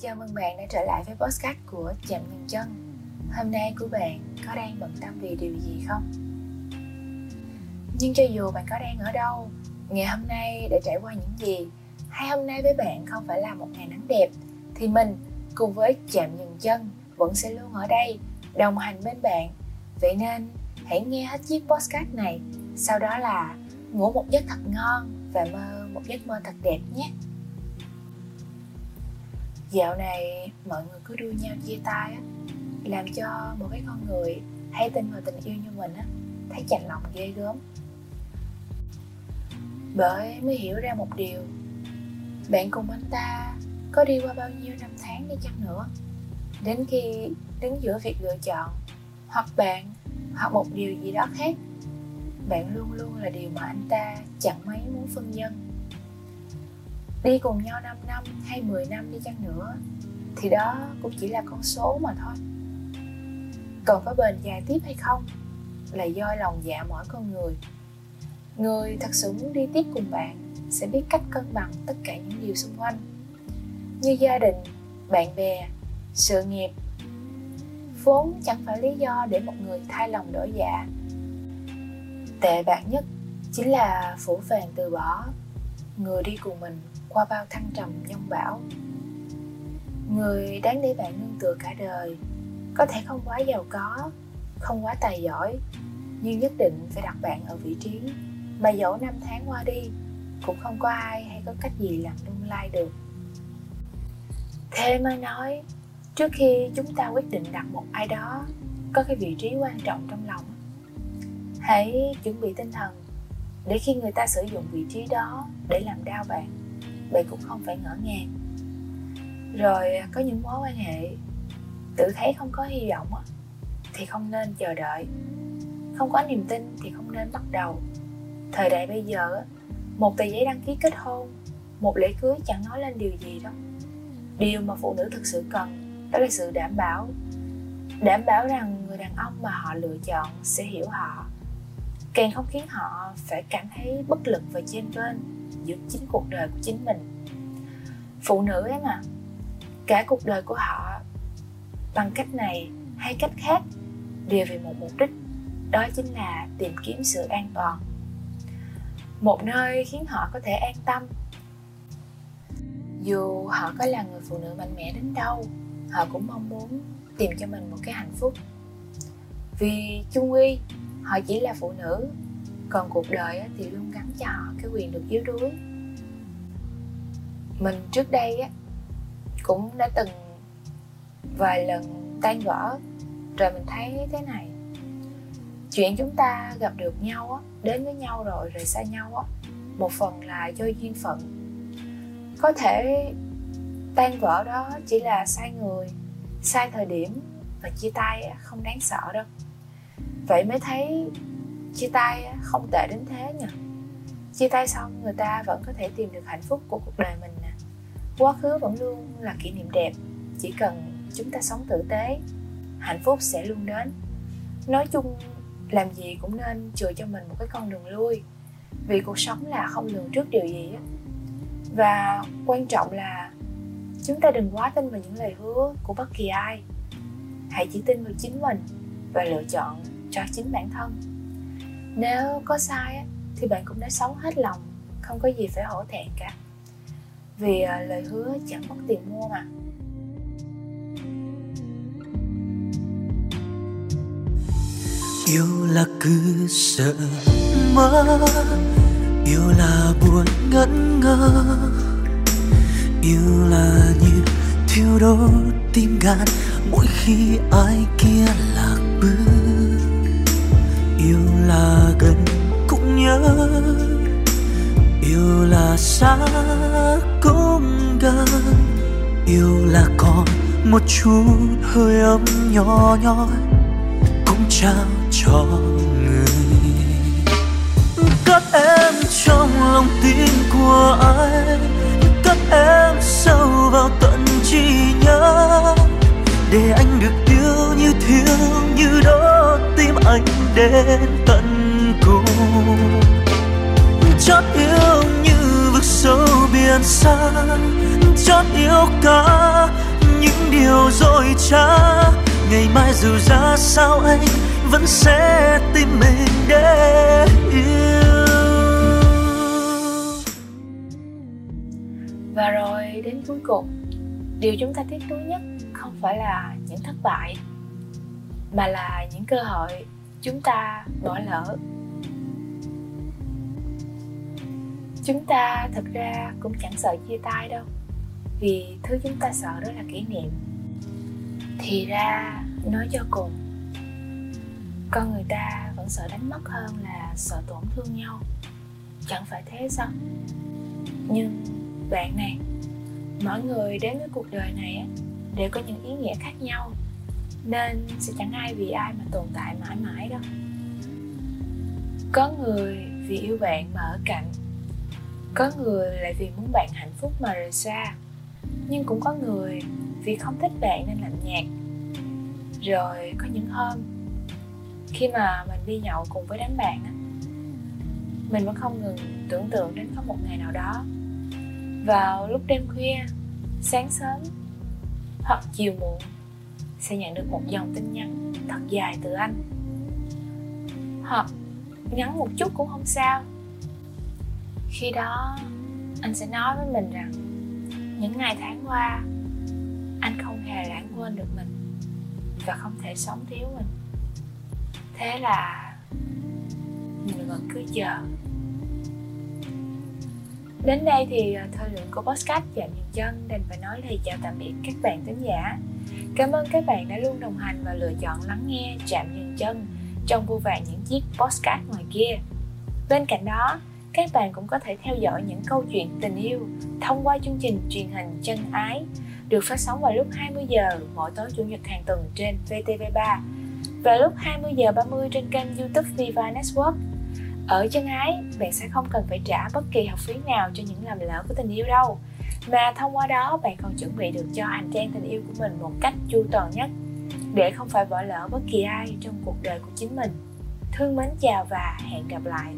Chào mừng bạn đã trở lại với podcast của Chạm Ngừng Chân Hôm nay của bạn có đang bận tâm về điều gì không? Nhưng cho dù bạn có đang ở đâu, ngày hôm nay đã trải qua những gì? Hay hôm nay với bạn không phải là một ngày nắng đẹp Thì mình cùng với Chạm Ngừng Chân vẫn sẽ luôn ở đây đồng hành bên bạn. Vậy nên hãy nghe hết chiếc podcast này. Sau đó là ngủ một giấc thật ngon và mơ một giấc mơ thật đẹp nhé dạo này mọi người cứ đua nhau chia tay á, làm cho một cái con người hay tin vào tình yêu như mình á, thấy chạnh lòng ghê gớm. Bởi mới hiểu ra một điều, bạn cùng anh ta có đi qua bao nhiêu năm tháng đi chăng nữa, đến khi đứng giữa việc lựa chọn hoặc bạn hoặc một điều gì đó khác, bạn luôn luôn là điều mà anh ta chẳng mấy muốn phân nhân đi cùng nhau 5 năm hay 10 năm đi chăng nữa, thì đó cũng chỉ là con số mà thôi. Còn có bền dài tiếp hay không là do lòng dạ mỗi con người. Người thật sự muốn đi tiếp cùng bạn sẽ biết cách cân bằng tất cả những điều xung quanh. Như gia đình, bạn bè, sự nghiệp. Vốn chẳng phải lý do để một người thay lòng đổi dạ. Tệ bạc nhất chính là phủ phàng từ bỏ, người đi cùng mình qua bao thăng trầm nhông bão. Người đáng để bạn nương tựa cả đời, có thể không quá giàu có, không quá tài giỏi, nhưng nhất định phải đặt bạn ở vị trí mà dẫu năm tháng qua đi, cũng không có ai hay có cách gì làm lung lai được. Thế mới nói, trước khi chúng ta quyết định đặt một ai đó có cái vị trí quan trọng trong lòng, hãy chuẩn bị tinh thần để khi người ta sử dụng vị trí đó để làm đau bạn bạn cũng không phải ngỡ ngàng. Rồi à, có những mối quan hệ tự thấy không có hy vọng thì không nên chờ đợi. Không có niềm tin thì không nên bắt đầu. Thời đại bây giờ một tờ giấy đăng ký kết hôn, một lễ cưới chẳng nói lên điều gì đâu. Điều mà phụ nữ thực sự cần đó là sự đảm bảo. Đảm bảo rằng người đàn ông mà họ lựa chọn sẽ hiểu họ càng không khiến họ phải cảm thấy bất lực và trên bên giữa chính cuộc đời của chính mình. Phụ nữ ấy mà, cả cuộc đời của họ bằng cách này hay cách khác đều vì một mục đích, đó chính là tìm kiếm sự an toàn. Một nơi khiến họ có thể an tâm. Dù họ có là người phụ nữ mạnh mẽ đến đâu, họ cũng mong muốn tìm cho mình một cái hạnh phúc. Vì chung quy họ chỉ là phụ nữ. Còn cuộc đời thì luôn gắn cho họ cái quyền được yếu đuối. Mình trước đây á, cũng đã từng vài lần tan vỡ, rồi mình thấy thế này. Chuyện chúng ta gặp được nhau á, đến với nhau rồi rồi xa nhau á, một phần là do duyên phận. Có thể tan vỡ đó chỉ là sai người, sai thời điểm và chia tay không đáng sợ đâu vậy mới thấy chia tay không tệ đến thế nhỉ? Chia tay xong, người ta vẫn có thể tìm được hạnh phúc của cuộc đời mình nè. Quá khứ vẫn luôn là kỷ niệm đẹp. Chỉ cần chúng ta sống tử tế, hạnh phúc sẽ luôn đến. Nói chung, làm gì cũng nên chừa cho mình một cái con đường lui. Vì cuộc sống là không lường trước điều gì á. Và quan trọng là chúng ta đừng quá tin vào những lời hứa của bất kỳ ai. Hãy chỉ tin vào chính mình và lựa chọn cho chính bản thân. Nếu có sai thì bạn cũng đã sống hết lòng, không có gì phải hổ thẹn cả. Vì à, lời hứa chẳng mất tiền mua mà. Yêu là cứ sợ mơ, yêu là buồn ngẩn ngơ. Yêu là như thiêu đốt tim gan, mỗi khi ai kia lạc bước là gần cũng nhớ. Yêu là xa cũng gần. Yêu là còn một chút hơi ấm nhỏ nhoi cũng trao cho người. Cất em trong lòng tim của anh cất em sâu vào tận trí nhớ. Để anh được yêu như thiếu như đôi anh đến tận cùng. Chót yêu như vực sâu biển xa chót yêu cả những điều rồi chả ngày mai dù ra sao anh vẫn sẽ tìm mình để yêu. Và rồi đến cuối cùng, điều chúng ta tiếc nuối nhất không phải là những thất bại, mà là những cơ hội chúng ta bỏ lỡ. Chúng ta thật ra cũng chẳng sợ chia tay đâu. Vì thứ chúng ta sợ đó là kỷ niệm. Thì ra, nói cho cùng, con người ta vẫn sợ đánh mất hơn là sợ tổn thương nhau. Chẳng phải thế sao? Nhưng, bạn này mỗi người đến với cuộc đời này để có những ý nghĩa khác nhau nên sẽ chẳng ai vì ai mà tồn tại mãi mãi đâu. Có người vì yêu bạn mà ở cạnh, có người lại vì muốn bạn hạnh phúc mà rời xa, nhưng cũng có người vì không thích bạn nên lạnh nhạt. Rồi có những hôm, khi mà mình đi nhậu cùng với đám bạn á, mình vẫn không ngừng tưởng tượng đến có một ngày nào đó, vào lúc đêm khuya, sáng sớm hoặc chiều muộn sẽ nhận được một dòng tin nhắn thật dài từ anh. Hoặc ngắn một chút cũng không sao. Khi đó, anh sẽ nói với mình rằng, những ngày tháng qua, anh không hề lãng quên được mình và không thể sống thiếu mình. Thế là, mình vẫn cứ chờ. Đến đây thì ờ, thời lượng của podcast Chạm Dừng Chân đành phải nói lời chào tạm biệt các bạn thính giả. Cảm ơn các bạn đã luôn đồng hành và lựa chọn lắng nghe Chạm Dừng Chân trong vô vàn những chiếc podcast ngoài kia. Bên cạnh đó, các bạn cũng có thể theo dõi những câu chuyện tình yêu thông qua chương trình truyền hình Chân Ái được phát sóng vào lúc 20 giờ mỗi tối chủ nhật hàng tuần trên VTV3 và lúc 20 giờ 30 trên kênh YouTube Viva Network. Ở chân ái, bạn sẽ không cần phải trả bất kỳ học phí nào cho những lầm lỡ của tình yêu đâu mà thông qua đó, bạn còn chuẩn bị được cho hành trang tình yêu của mình một cách chu toàn nhất, Để không phải bỏ lỡ bất kỳ ai trong cuộc đời của chính mình. Thương mến, chào và hẹn gặp lại.